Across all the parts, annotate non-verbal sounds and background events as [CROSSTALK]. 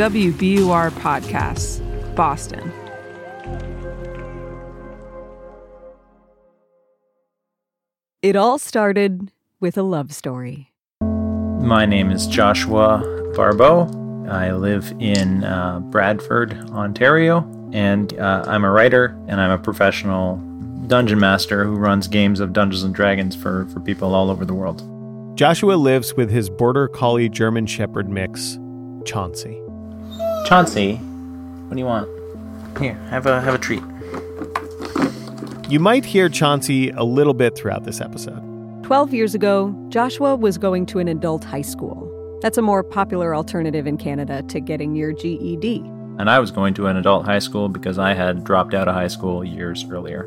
WBUR Podcasts, Boston. It all started with a love story. My name is Joshua Barbeau. I live in uh, Bradford, Ontario, and uh, I'm a writer and I'm a professional dungeon master who runs games of Dungeons and Dragons for, for people all over the world. Joshua lives with his border collie German Shepherd mix, Chauncey. Chauncey, what do you want? Here, have a have a treat. You might hear Chauncey a little bit throughout this episode. 12 years ago, Joshua was going to an adult high school. That's a more popular alternative in Canada to getting your GED. And I was going to an adult high school because I had dropped out of high school years earlier.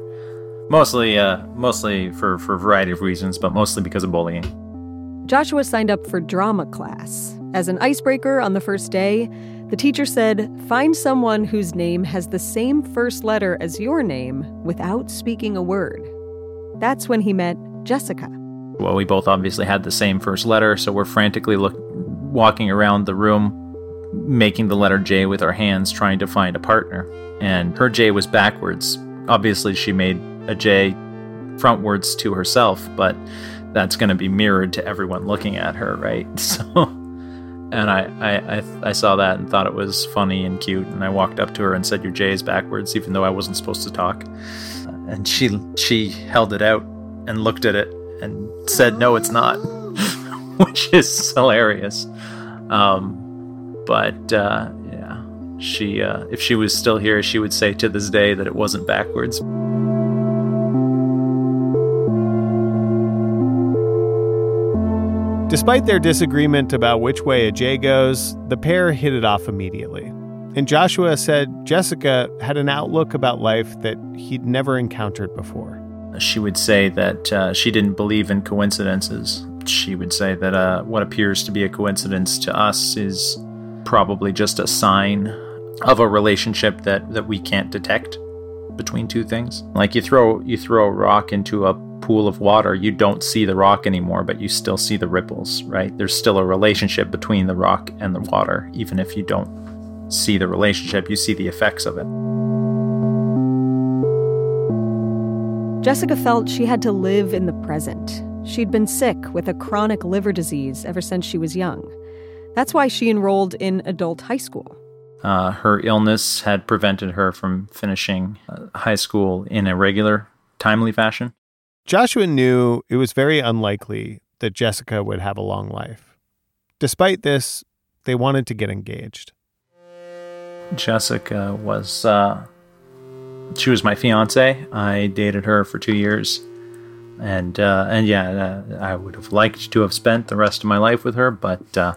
Mostly, uh, mostly for, for a variety of reasons, but mostly because of bullying. Joshua signed up for drama class. As an icebreaker on the first day, the teacher said, Find someone whose name has the same first letter as your name without speaking a word. That's when he met Jessica. Well, we both obviously had the same first letter, so we're frantically look, walking around the room, making the letter J with our hands, trying to find a partner. And her J was backwards. Obviously, she made a J frontwards to herself, but that's going to be mirrored to everyone looking at her, right? [LAUGHS] So, and I, I, I, I, saw that and thought it was funny and cute, and I walked up to her and said, "Your J is backwards," even though I wasn't supposed to talk. And she, she held it out and looked at it and said, "No, it's not," [LAUGHS] which is hilarious. Um, but uh, yeah, she, uh, if she was still here, she would say to this day that it wasn't backwards. Despite their disagreement about which way a J goes, the pair hit it off immediately. And Joshua said Jessica had an outlook about life that he'd never encountered before. She would say that uh, she didn't believe in coincidences. She would say that uh, what appears to be a coincidence to us is probably just a sign of a relationship that, that we can't detect between two things. Like you throw you throw a rock into a pool of water, you don't see the rock anymore, but you still see the ripples, right? There's still a relationship between the rock and the water, even if you don't see the relationship, you see the effects of it. Jessica felt she had to live in the present. She'd been sick with a chronic liver disease ever since she was young. That's why she enrolled in adult high school. Uh, her illness had prevented her from finishing uh, high school in a regular, timely fashion. Joshua knew it was very unlikely that Jessica would have a long life. Despite this, they wanted to get engaged. Jessica was uh, she was my fiance. I dated her for two years, and uh, and yeah, uh, I would have liked to have spent the rest of my life with her, but uh,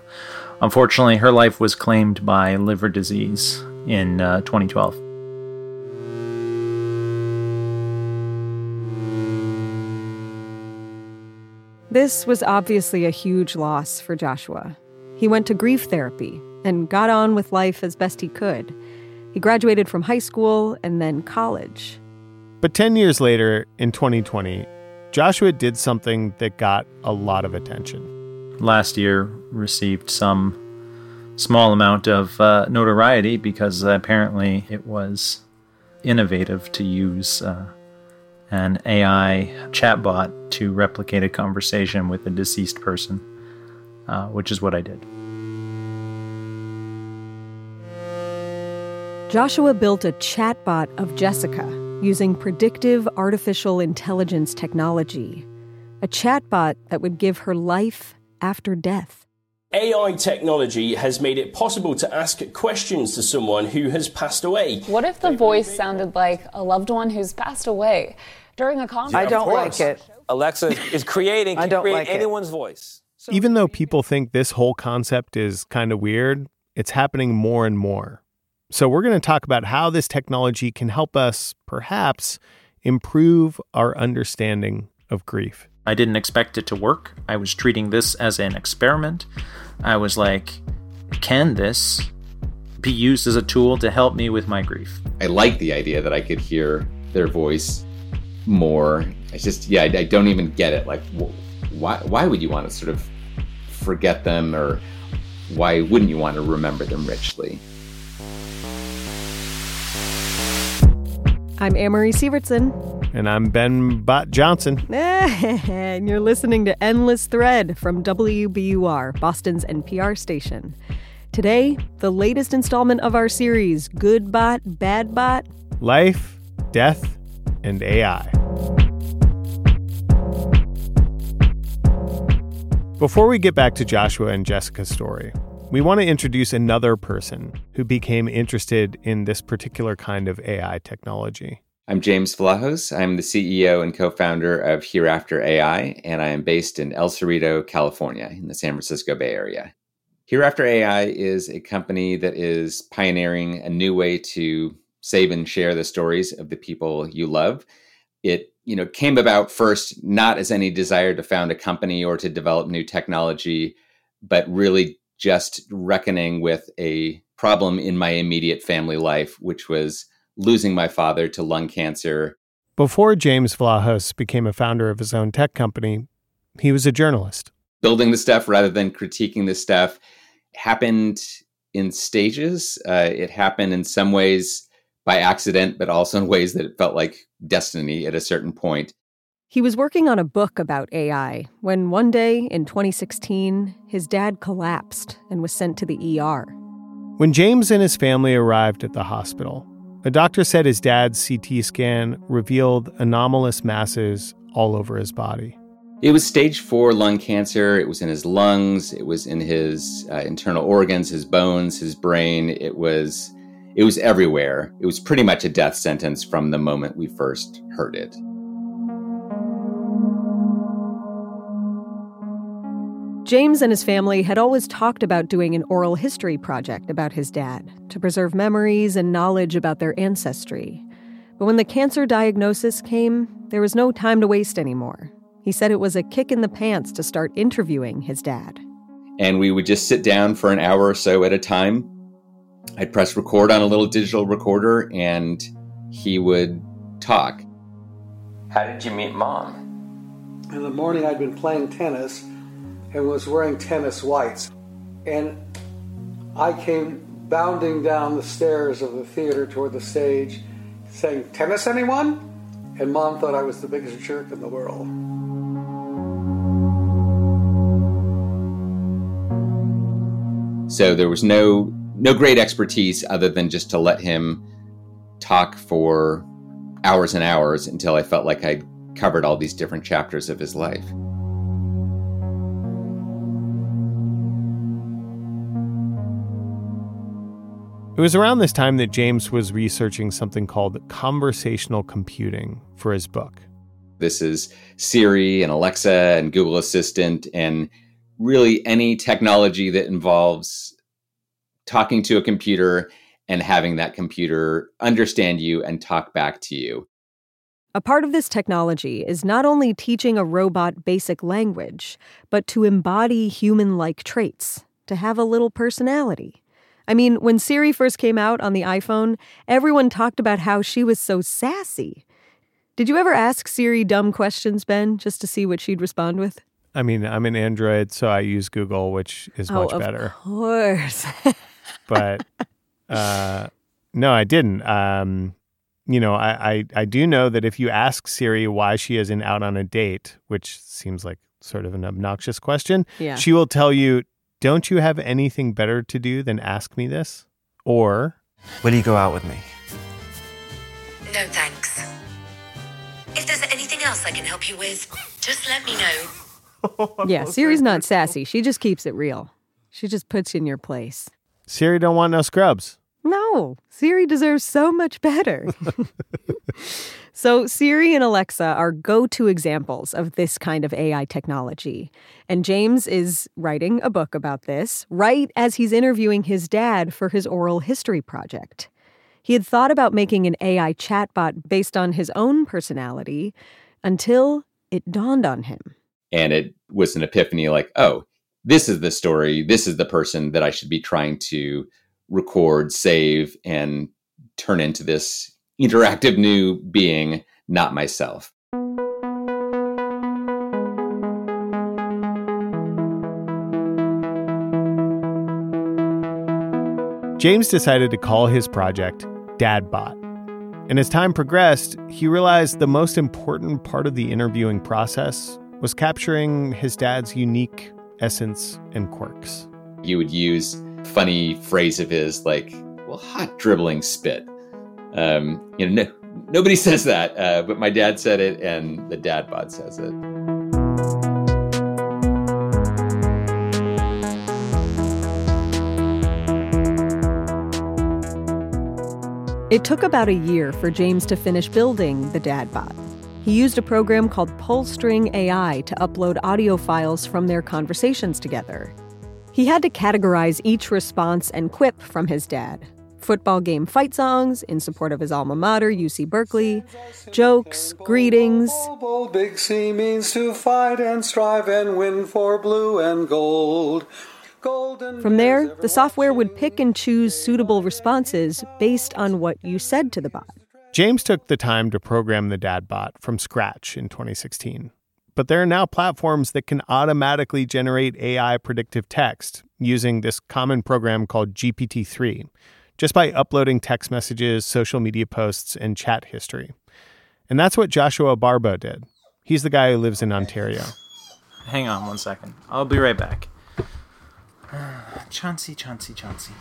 unfortunately, her life was claimed by liver disease in uh, 2012. This was obviously a huge loss for Joshua. He went to grief therapy and got on with life as best he could. He graduated from high school and then college. But 10 years later, in 2020, Joshua did something that got a lot of attention. Last year, received some small amount of uh, notoriety because apparently it was innovative to use uh, an AI chatbot to replicate a conversation with a deceased person, uh, which is what I did. Joshua built a chatbot of Jessica using predictive artificial intelligence technology, a chatbot that would give her life after death. AI technology has made it possible to ask questions to someone who has passed away. What if the voice sounded like a loved one who's passed away during a conversation? I don't like it. Alexa is creating [LAUGHS] I don't create like it. anyone's voice. Even though people think this whole concept is kind of weird, it's happening more and more. So, we're going to talk about how this technology can help us, perhaps, improve our understanding of grief. I didn't expect it to work. I was treating this as an experiment. I was like, can this be used as a tool to help me with my grief? I like the idea that I could hear their voice more. It's just, yeah, I, I don't even get it. Like, wh- why, why would you want to sort of forget them or why wouldn't you want to remember them richly? I'm Amory Sievertson. And I'm Ben Bot Johnson. [LAUGHS] and you're listening to Endless Thread from WBUR, Boston's NPR station. Today, the latest installment of our series, Good Bot, Bad Bot. Life, death, and AI. Before we get back to Joshua and Jessica's story, we want to introduce another person who became interested in this particular kind of AI technology. I'm James Vlahos. I'm the CEO and co founder of Hereafter AI, and I am based in El Cerrito, California, in the San Francisco Bay Area. Hereafter AI is a company that is pioneering a new way to save and share the stories of the people you love. It you know came about first not as any desire to found a company or to develop new technology, but really just reckoning with a problem in my immediate family life, which was losing my father to lung cancer. Before James Vlahos became a founder of his own tech company, he was a journalist. Building the stuff rather than critiquing the stuff happened in stages. Uh, it happened in some ways by accident, but also in [LAUGHS] ways that it felt like destiny at a certain point. He was working on a book about AI when one day in 2016, his dad collapsed and was sent to the ER. When James and his family arrived at the hospital, a doctor said his dad's CT scan revealed anomalous masses all over his body. It was stage four lung cancer. It was in his lungs. It was in his uh, internal organs, his bones, his brain. It was, it was everywhere. It was pretty much a death sentence from the moment we first heard it. James and his family had always talked about doing an oral history project about his dad to preserve memories and knowledge about their ancestry. But when the cancer diagnosis came, there was no time to waste anymore. He said it was a kick in the pants to start interviewing his dad. And we would just sit down for an hour or so at a time. I'd press record on a little digital recorder and he would talk. How did you meet mom? In the morning, I'd been playing tennis and was wearing tennis whites. And I came bounding down the stairs of the theater toward the stage saying, Tennis, anyone? And mom thought I was the biggest jerk in the world. So there was no no great expertise other than just to let him talk for hours and hours until I felt like I'd covered all these different chapters of his life. It was around this time that James was researching something called conversational computing for his book. This is Siri and Alexa and Google Assistant and really any technology that involves talking to a computer and having that computer understand you and talk back to you. A part of this technology is not only teaching a robot basic language, but to embody human like traits, to have a little personality. I mean, when Siri first came out on the iPhone, everyone talked about how she was so sassy. Did you ever ask Siri dumb questions, Ben, just to see what she'd respond with? I mean, I'm an Android, so I use Google, which is much oh, of better. course. [LAUGHS] But uh, no, I didn't. Um, you know, I, I, I do know that if you ask Siri why she isn't out on a date, which seems like sort of an obnoxious question, Yeah. she will tell you, Don't you have anything better to do than ask me this? Or Will you go out with me? No, thanks. If there's anything else I can help you with, just let me know. [LAUGHS] yeah, Siri's not sassy. She just keeps it real. She just puts you in your place. Siri don't want no scrubs. No, Siri deserves so much better. [LAUGHS] so, Siri and Alexa are go to examples of this kind of AI technology. And James is writing a book about this right as he's interviewing his dad for his oral history project. He had thought about making an AI chatbot based on his own personality until it dawned on him. And it was an epiphany like, oh, this is the story. This is the person that I should be trying to record, save, and turn into this interactive new being, not myself. James decided to call his project Dadbot. And as time progressed, he realized the most important part of the interviewing process was capturing his dad's unique essence and quirks. You would use funny phrase of his like, well, hot dribbling spit. Um, you know, no, nobody [LAUGHS] says that, uh, but my dad said it, and the dad bot says it. It took about a year for James to finish building the Dadbot. He used a program called Pullstring AI to upload audio files from their conversations together. He had to categorize each response and quip from his dad football game fight songs in support of his alma mater, UC Berkeley, jokes, greetings. Big C means to fight and strive and win for blue and gold. From there, the software would pick and choose suitable responses based on what you said to the bot. James took the time to program the Dadbot from scratch in 2016 but there are now platforms that can automatically generate AI predictive text using this common program called GPT 3, just by uploading text messages, social media posts, and chat history. And that's what Joshua Barbeau did. He's the guy who lives in Ontario. Hang on one second. I'll be right back. Chauncey, Chauncey, Chauncey.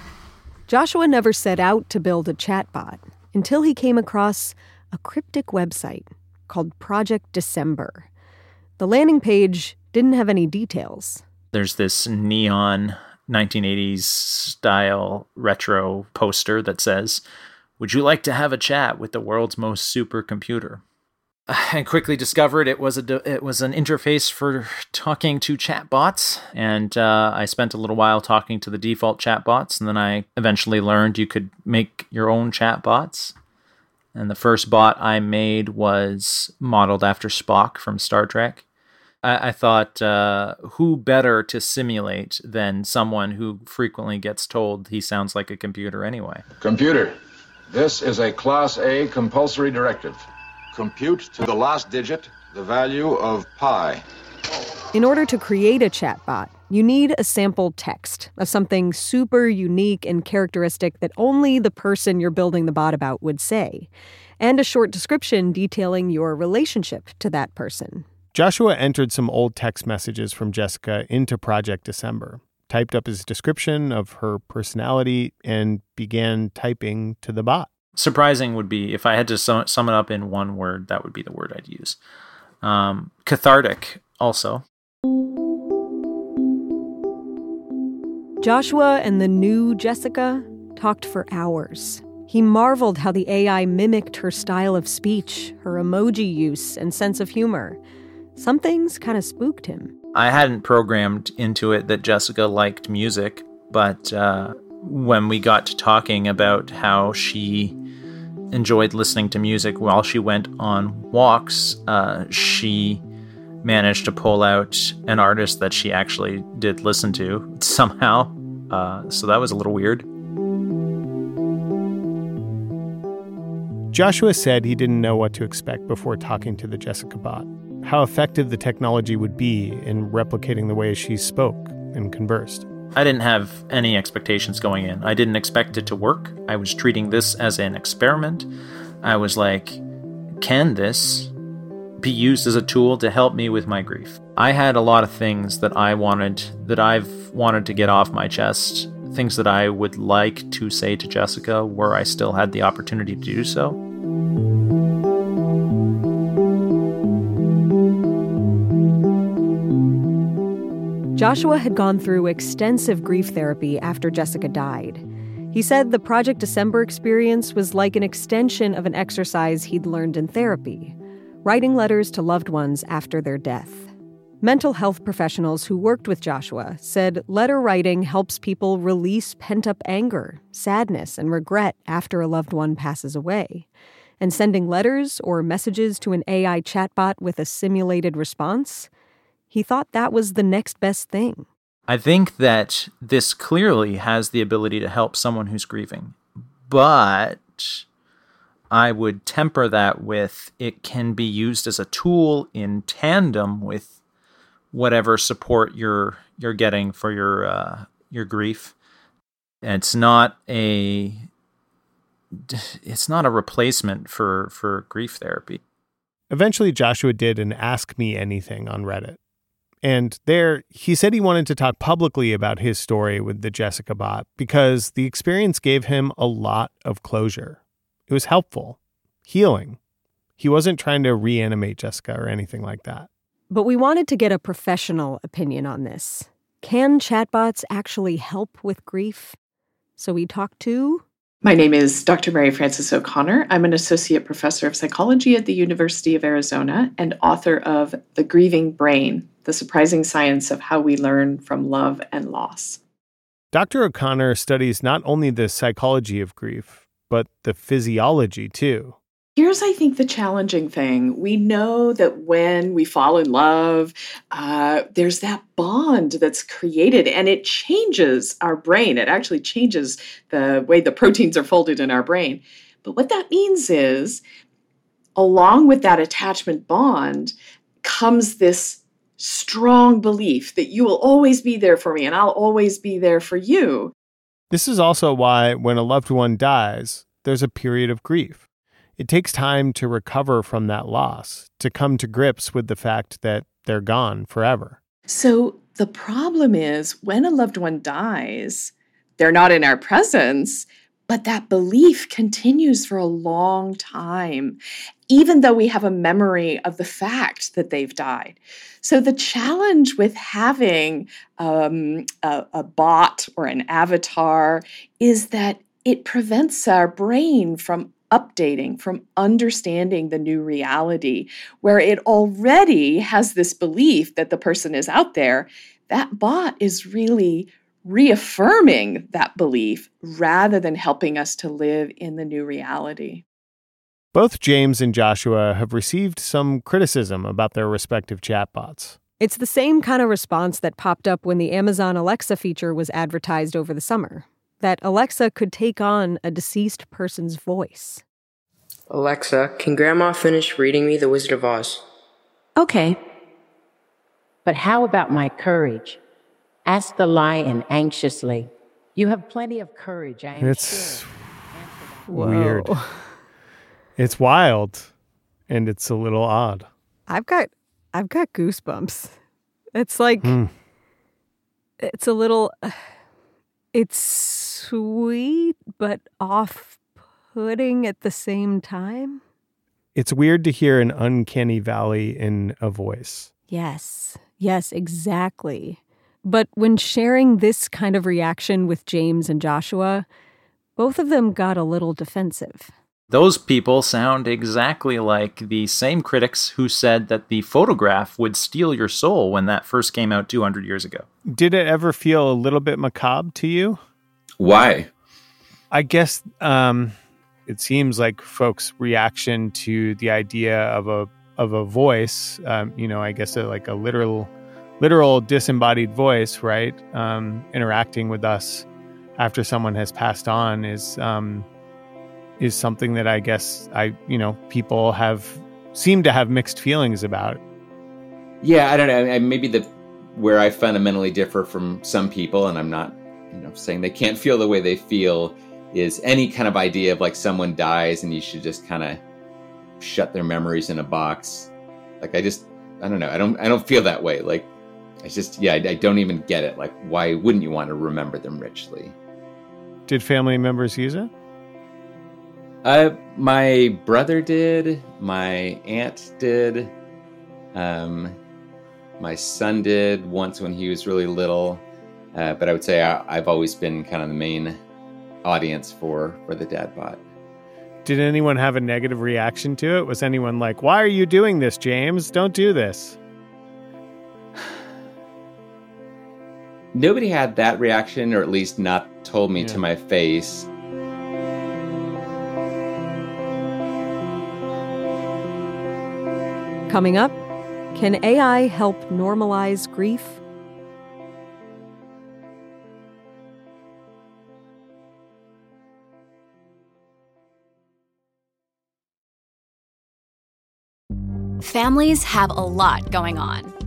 Joshua never set out to build a chatbot until he came across a cryptic website called Project December. The landing page didn't have any details. There's this neon 1980s style retro poster that says, Would you like to have a chat with the world's most supercomputer? [SIGHS] I quickly discovered it was a it was an interface for talking to chatbots, and uh, I spent a little while talking to the default chatbots, and then I eventually learned you could make your own chatbots. And the first bot I made was modeled after Spock from Star Trek. I, I thought, uh, who better to simulate than someone who frequently gets told he sounds like a computer anyway? Computer, this is a Class A compulsory directive. Compute to the last digit the value of pi. In order to create a chatbot, you need a sample text of something super unique and characteristic that only the person you're building the bot about would say, and a short description detailing your relationship to that person. Joshua entered some old text messages from Jessica into Project December, typed up his description of her personality, and began typing to the bot. Surprising would be if I had to sum, sum it up in one word, that would be the word I'd use. Um, cathartic, also. Joshua and the new Jessica talked for hours. He marveled how the AI mimicked her style of speech, her emoji use, and sense of humor. Some things kind of spooked him. I hadn't programmed into it that Jessica liked music, but uh, when we got to talking about how she enjoyed listening to music while she went on walks, uh, she managed to pull out an artist that she actually did listen to [LAUGHS] somehow. Uh, so that was a little weird. Joshua said he didn't know what to expect before talking to the Jessica bot, how effective the technology would be in replicating the way she spoke and conversed. I didn't have any expectations going in. I didn't expect it to work. I was treating this as an experiment. I was like, can this be used as a tool to help me with my grief. I had a lot of things that I wanted, that I've wanted to get off my chest things that I would like to say to Jessica were I still had the opportunity to do so. Joshua had gone through extensive grief therapy after Jessica died. He said the Project December experience was like an extension of an exercise he'd learned in therapy writing letters to loved ones after their death. Mental health professionals who worked with Joshua said letter writing helps people release pent up anger, sadness, and regret after a loved one passes away. And sending letters or messages to an AI chatbot with a simulated response, he thought that was the next best thing. I think that this clearly has the ability to help someone who's grieving, but I would temper that with it can be used as a tool in tandem with whatever support you're you're getting for your uh, your grief. And It's not a it's not a replacement for for grief therapy. Eventually, Joshua did an Ask Me Anything on Reddit. And there, he said he wanted to talk publicly about his story with the Jessica bot because the experience gave him a lot of closure. It was helpful, healing. He wasn't trying to reanimate Jessica or anything like that. But we wanted to get a professional opinion on this. Can chatbots actually help with grief? So we talked to. My name is Dr. Mary Frances O'Connor. I'm an associate professor of psychology at the University of Arizona and author of The Grieving Brain The Surprising Science of How We Learn from Love and Loss. Dr. O'Connor studies not only the psychology of grief, but the physiology too. Here's, I think, the challenging thing. We know that when we fall in love, uh, there's that bond that's created and it changes our brain. It actually changes the way the proteins are folded in our brain. But what that means is, along with that attachment bond comes this strong belief that you will always be there for me and I'll always be there for you. This is also why, when a loved one dies, there's a period of grief. It takes time to recover from that loss, to come to grips with the fact that they're gone forever. So the problem is when a loved one dies, they're not in our presence, but that belief continues for a long time, even though we have a memory of the fact that they've died. So, the challenge with having um, a, a bot or an avatar is that it prevents our brain from updating, from understanding the new reality, where it already has this belief that the person is out there. That bot is really reaffirming that belief rather than helping us to live in the new reality. Both James and Joshua have received some criticism about their respective chatbots. It's the same kind of response that popped up when the Amazon Alexa feature was advertised over the summer that Alexa could take on a deceased person's voice. Alexa, can Grandma finish reading me The Wizard of Oz? Okay. But how about my courage? Asked the lion anxiously. You have plenty of courage, I am it's sure. weird. It's wild and it's a little odd. I've got I've got goosebumps. It's like Hmm. it's a little it's sweet but off-putting at the same time. It's weird to hear an uncanny valley in a voice. Yes. Yes, exactly. But when sharing this kind of reaction with James and Joshua, both of them got a little defensive. Those people sound exactly like the same critics who said that the photograph would steal your soul when that first came out 200 years ago. Did it ever feel a little bit macabre to you? Why? I guess um, it seems like folks' reaction to the idea of a of a voice, um, you know, I guess a, like a literal, literal disembodied voice, right, um, interacting with us after someone has passed on is um, is something that I guess I, you know, people have seem to have mixed feelings about. Yeah, I don't know. I- Maybe the where I fundamentally differ from some people, and I'm not, you know, saying they can't feel the way they feel, is any kind of idea of like someone dies and you should just kind of shut their memories in a box. Like I just, I don't know. I don't, I don't feel that way. Like it's just, yeah, I, I don't even get it. Like why wouldn't you want to remember them richly? Did family members use it? Uh, my brother did. My aunt did. Um, my son did once when he was really little. Uh, but I would say I, I've always been kind of the main audience for for the dad bot. Did anyone have a negative reaction to it? Was anyone like, "Why are you doing this, James? Don't do this"? [SIGHS] Nobody had that reaction, or at least not told me to my face. Coming up, can AI help normalize grief? Families have a lot going on.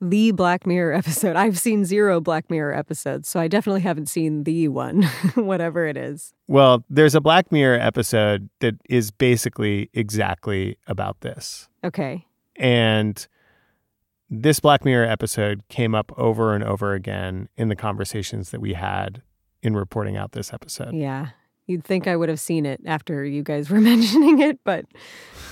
The Black Mirror episode. [LAUGHS] I've seen zero Black Mirror episodes, so I definitely haven't seen the one, [LAUGHS] whatever it is. Well, there's a Black Mirror episode that is basically exactly about this. Okay. And this Black Mirror episode came up over and over again in the conversations that we had in reporting out this episode. Yeah. You'd think I would have seen it after you guys [LAUGHS] were mentioning it, but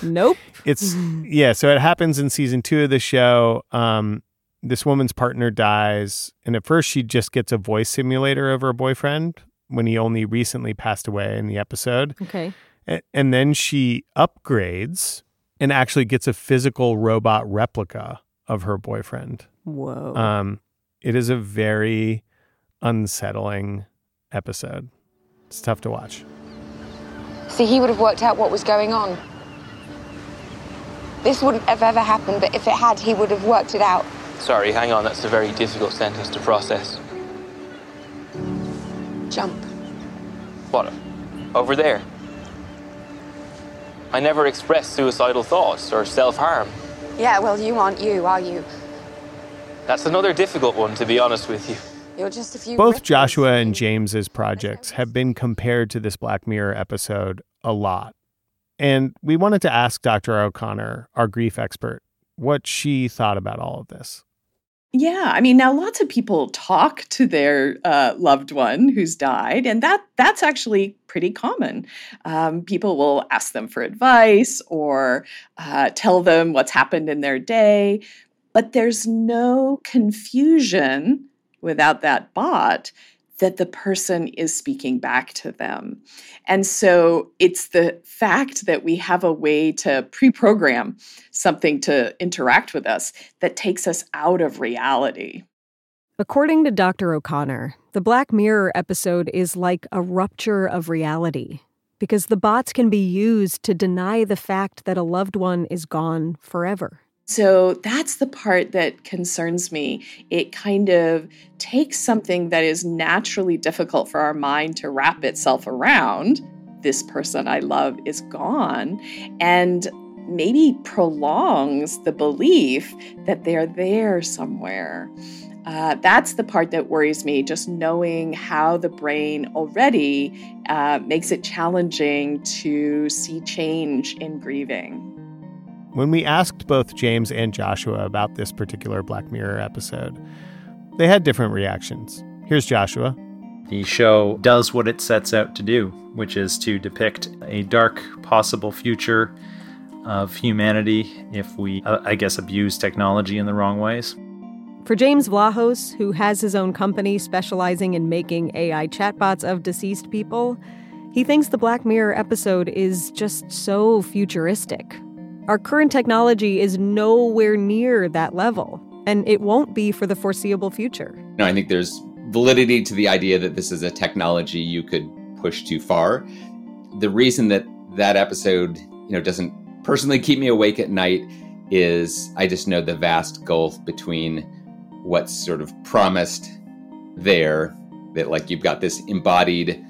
nope. It's yeah, so it happens in season 2 of the show. Um this woman's partner dies and at first she just gets a voice simulator of her boyfriend when he only recently passed away in the episode. Okay. A- and then she upgrades and actually gets a physical robot replica of her boyfriend. Whoa. Um, it is a very unsettling episode. It's tough to watch. See, he would have worked out what was going on. This wouldn't have ever happened, but if it had, he would have worked it out. Sorry, hang on, that's a very difficult sentence to process. Jump. What? Over there? I never expressed suicidal thoughts or self harm. Yeah, well, you aren't you, are you? That's another difficult one, to be honest with you. You're just a few. Both ripples. Joshua and James's projects have been compared to this Black Mirror episode a lot. And we wanted to ask Dr. O'Connor, our grief expert, what she thought about all of this. Yeah, I mean, now lots of people talk to their uh, loved one who's died, and that that's actually pretty common. Um, people will ask them for advice or uh, tell them what's happened in their day, but there's no confusion without that bot that the person is speaking back to them. And so it's the fact that we have a way to pre program something to interact with us that takes us out of reality. According to Dr. O'Connor, the Black Mirror episode is like a rupture of reality because the bots can be used to deny the fact that a loved one is gone forever. So that's the part that concerns me. It kind of takes something that is naturally difficult for our mind to wrap itself around. This person I love is gone, and maybe prolongs the belief that they're there somewhere. Uh, that's the part that worries me, just knowing how the brain already uh, makes it challenging to see change in grieving. When we asked both James and Joshua about this particular Black Mirror episode, they had different reactions. Here's Joshua. The show does what it sets out to do, which is to depict a dark possible future of humanity if we, uh, I guess, abuse technology in the wrong ways. For James Vlahos, who has his own company specializing in making AI chatbots of deceased people, he thinks the Black Mirror episode is just so futuristic. Our current technology is nowhere near that level, and it won't be for the foreseeable future. No, I think there's validity to the idea that this is a technology you could push too far. The reason that that episode, you know, doesn't personally keep me awake at night is I just know the vast gulf between what's sort of promised there that like you've got this embodied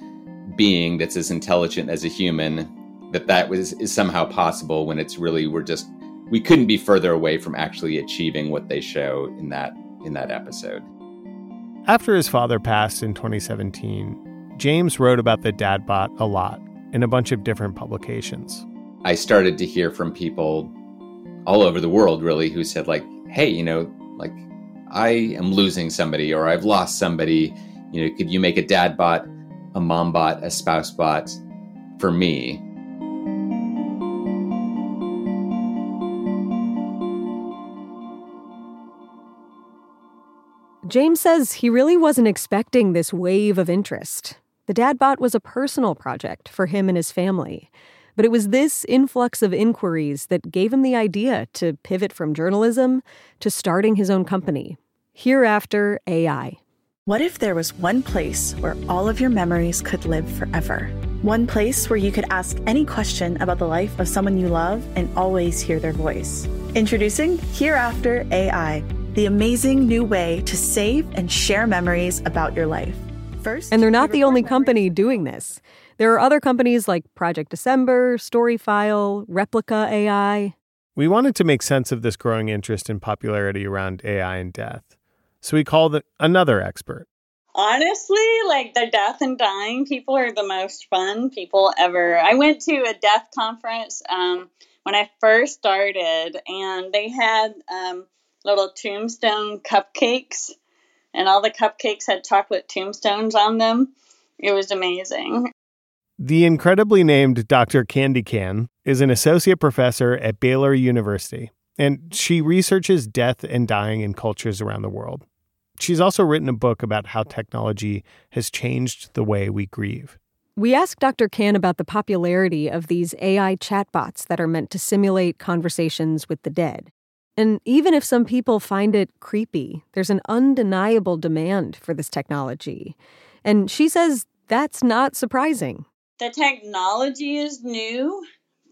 being that's as intelligent as a human that that was is somehow possible when it's really we're just we couldn't be further away from actually achieving what they show in that in that episode. After his father passed in 2017, James wrote about the Dadbot a lot in a bunch of different publications. I started to hear from people all over the world really who said like, "Hey, you know, like I am losing somebody or I've lost somebody. You know, could you make a dad bot, a mom bot, a spouse bot for me? James says he really wasn't expecting this wave of interest. The Dadbot was a personal project for him and his family. But it was this influx of inquiries that gave him the idea to pivot from journalism to starting his own company, Hereafter AI. What if there was one place where all of your memories could live forever? One place where you could ask any question about the life of someone you love and always hear their voice. Introducing Hereafter AI, the amazing new way to save and share memories about your life. First, and they're not the only company doing this. There are other companies like Project December, Storyfile, Replika AI. We wanted to make sense of this growing interest and popularity around AI and death. So we called another expert. Honestly, like the death and dying people are the most fun people ever. I went to a death conference um, when I first started, and they had um, little tombstone cupcakes, and all the cupcakes had chocolate tombstones on them. It was amazing. The incredibly named Dr. Candi Cann is an associate professor at Baylor University, and she researches death and dying in cultures around the world. She's also written a book about how technology has changed the way we grieve. We asked Dr. Cann about the popularity of these AI chatbots that are meant to simulate conversations with the dead. And even if some people find it creepy, there's an undeniable demand for this technology. And she says that's not surprising. The technology is new,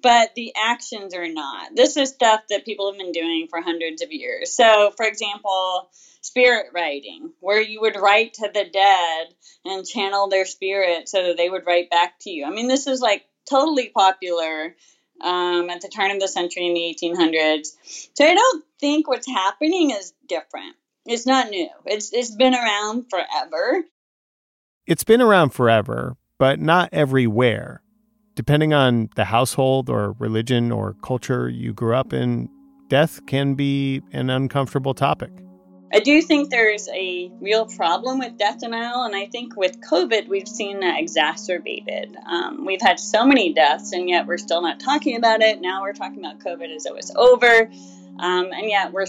but the actions are not. This is stuff that people have been doing for hundreds of years. So, for example, spirit writing, where you would write to the dead and channel their spirit so that they would write back to you. I mean, this is like totally popular um, at the turn of the century in the 1800s. So I don't think what's happening is different. It's not new. It's it's been around forever. It's been around forever, but not everywhere. Depending on the household or religion or culture you grew up in, death can be an uncomfortable topic. I do think there's a real problem with death denial, and I think with COVID, we've seen that exacerbated. Um, we've had so many deaths, and yet we're still not talking about it. Now we're talking about COVID as it was over, um, and yet we're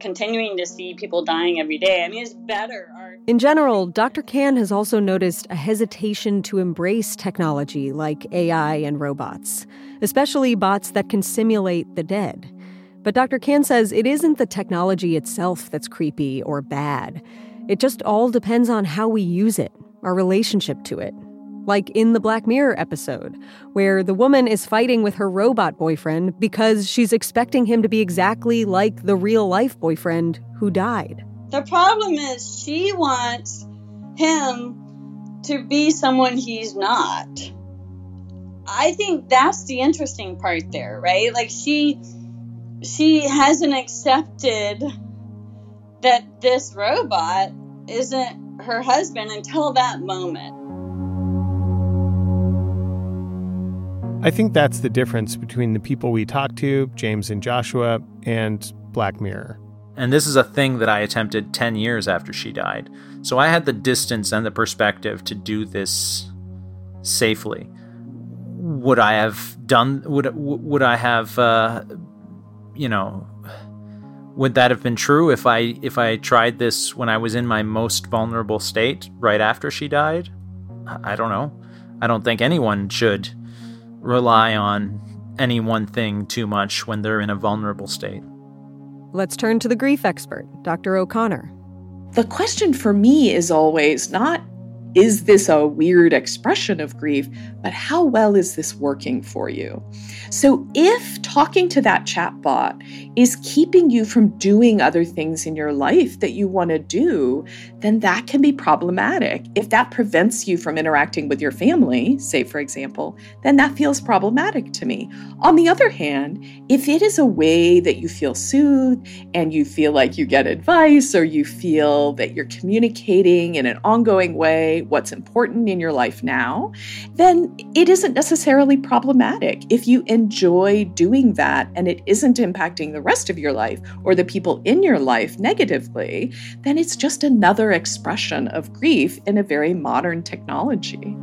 continuing to see people dying every day. I mean, it's better. Our- In general, Dr. Cann has also noticed a hesitation to embrace technology like AI and robots, especially bots that can simulate the dead. But Dr. Cann says it isn't the technology itself that's creepy or bad. It just all depends on how we use it, our relationship to it. Like in the Black Mirror episode, where the woman is fighting with her robot boyfriend because she's expecting him to be exactly like the real life boyfriend who died. The problem is she wants him to be someone he's not. I think that's the interesting part there, right? Like she she hasn't accepted that this robot isn't her husband until that moment. I think that's the difference between the people we talk to, James and Joshua, and Black Mirror. And this is a thing that I attempted 10 years after she died. So I had the distance and the perspective to do this safely. Would I have done would would I have uh, you know would that have been true if I if I tried this when I was in my most vulnerable state right after she died? I don't know. I don't think anyone should rely on any one thing too much when they're in a vulnerable state. Let's turn to the grief expert, Dr. O'Connor. The question for me is always not is this a weird expression of grief? But how well is this working for you? So, if talking to that chatbot is keeping you from doing other things in your life that you want to do, then that can be problematic. If that prevents you from interacting with your family, say for example, then that feels problematic to me. On the other hand, if it is a way that you feel soothed and you feel like you get advice or you feel that you're communicating in an ongoing way what's important in your life now, then it isn't necessarily problematic. If you enjoy doing that and it isn't impacting the rest of your life or the people in your life negatively, then it's just another expression of grief in a very modern technology.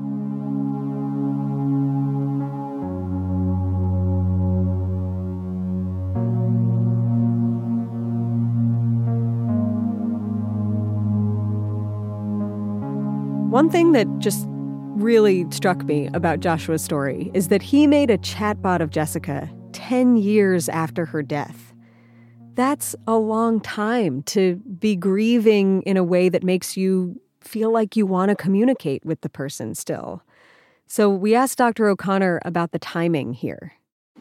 One thing that just really struck me about Joshua's story is that he made a chatbot of Jessica 10 years after her death. That's a long time to be grieving in a way that makes you feel like you want to communicate with the person still. So we asked Dr. O'Connor about the timing here.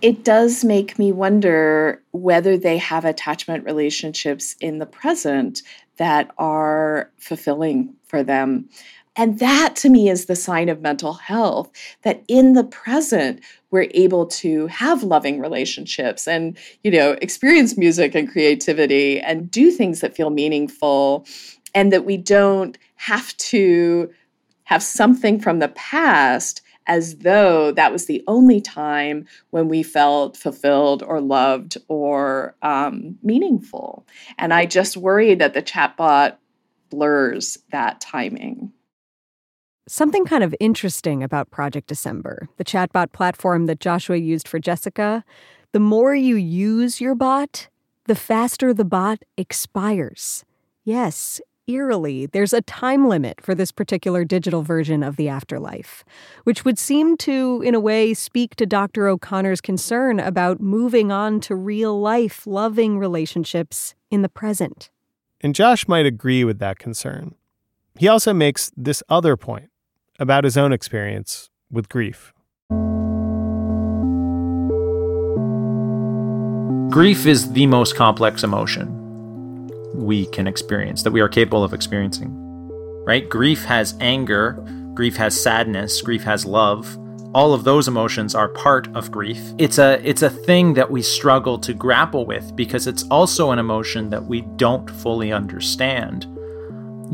It does make me wonder whether they have attachment relationships in the present that are fulfilling for them. And that to me is the sign of mental health that in the present, we're able to have loving relationships and, you know, experience music and creativity and do things that feel meaningful and that we don't have to have something from the past as though that was the only time when we felt fulfilled or loved or um, meaningful. And I just worry that the chatbot blurs that timing. Something kind of interesting about Project December, the chatbot platform that Joshua used for Jessica, the more you use your bot, the faster the bot expires. Yes, eerily, there's a time limit for this particular digital version of the afterlife, which would seem to, in a way, speak to Dr. O'Connor's concern about moving on to real life, loving relationships in the present. And Josh might agree with that concern. He also makes this other point about his own experience with grief. Grief is the most complex emotion we can experience, that we are capable of experiencing. Right? Grief has anger, grief has sadness, grief has love. All of those emotions are part of grief. It's a it's a thing that we struggle to grapple with because it's also an emotion that we don't fully understand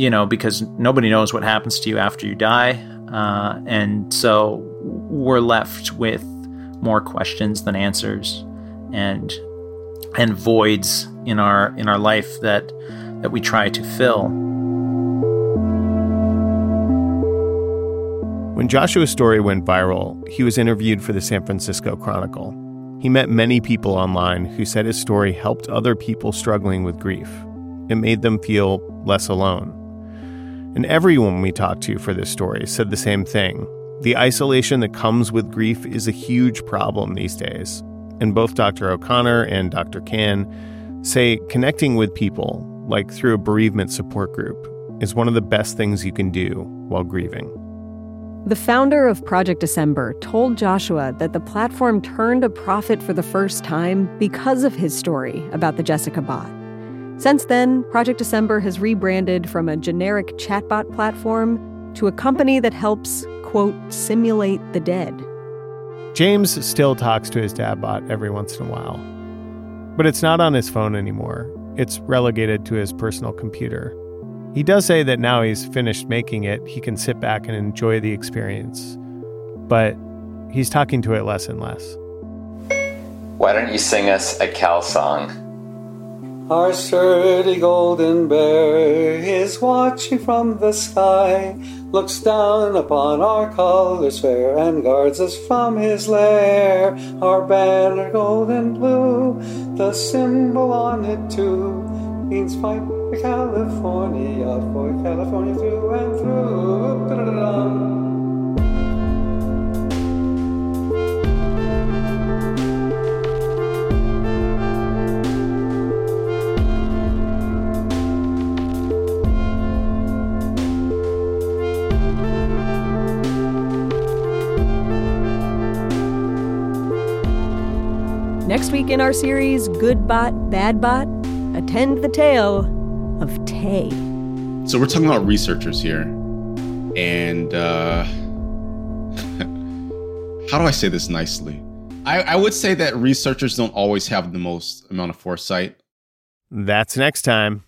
you know, because nobody knows what happens to you after you die. Uh, and so we're left with more questions than answers and and voids in our in our life that that we try to fill. When Joshua's story went viral, he was interviewed for the San Francisco Chronicle. He met many people online who said his story helped other people struggling with grief. It made them feel less alone. And everyone we talked to for this story said the same thing. The isolation that comes with grief is a huge problem these days. And both Dr. O'Connor and Dr. Cann say connecting with people, like through a bereavement support group, is one of the best things you can do while grieving. The founder of Project December told Joshua that the platform turned a profit for the first time because of his story about the Jessica bot. Since then, Project December has rebranded from a generic chatbot platform to a company that helps, quote, simulate the dead. James still talks to his dad bot every once in a while, but it's not on his phone anymore. it's relegated to his personal computer. He does say that now he's finished making it, he can sit back and enjoy the experience. But he's talking to it less and less. Why don't you sing us a Cal song? Our sturdy golden bear is watching from the sky, looks down upon our colors fair, and guards us from his lair. Our banner golden blue, the symbol on it too, means fight for California, for California through and through. Da-da-da-da. Next week in our series, Good Bot, Bad Bot, attend the tale of Tay. So we're talking about researchers here. And uh, [LAUGHS] how do I say this nicely? I, I would say that researchers don't always have the most amount of foresight. That's next time.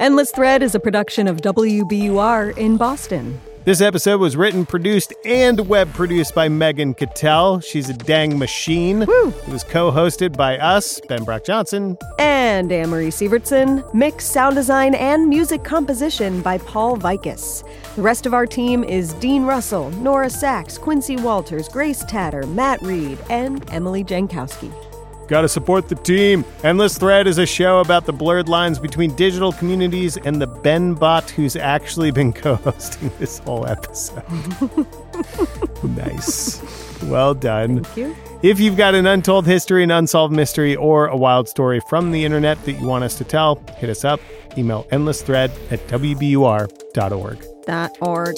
Endless Thread is a production of WBUR in Boston. This episode was written, produced, and web produced by Megan Cattell. She's a dang machine. Woo! It was co hosted by us, Ben Brock Johnson. And Amory Sivertson. Mix, sound design, and music composition by Paul Vaitkus. The rest of our team is Dean Russell, Nora Saks, Quincy Walters, Grace Tatter, Matt Reed, and Emily Jankowski. Gotta support the team. Endless Thread is a show about the blurred lines between digital communities and the Ben bot who's actually been [LAUGHS] co hosting this whole episode. [LAUGHS] nice. Well done. Thank you. If you've got an untold history, an unsolved mystery, or a wild story from the internet that you want us to tell, hit us up. Email endlessthread at wbur.org. Dot org.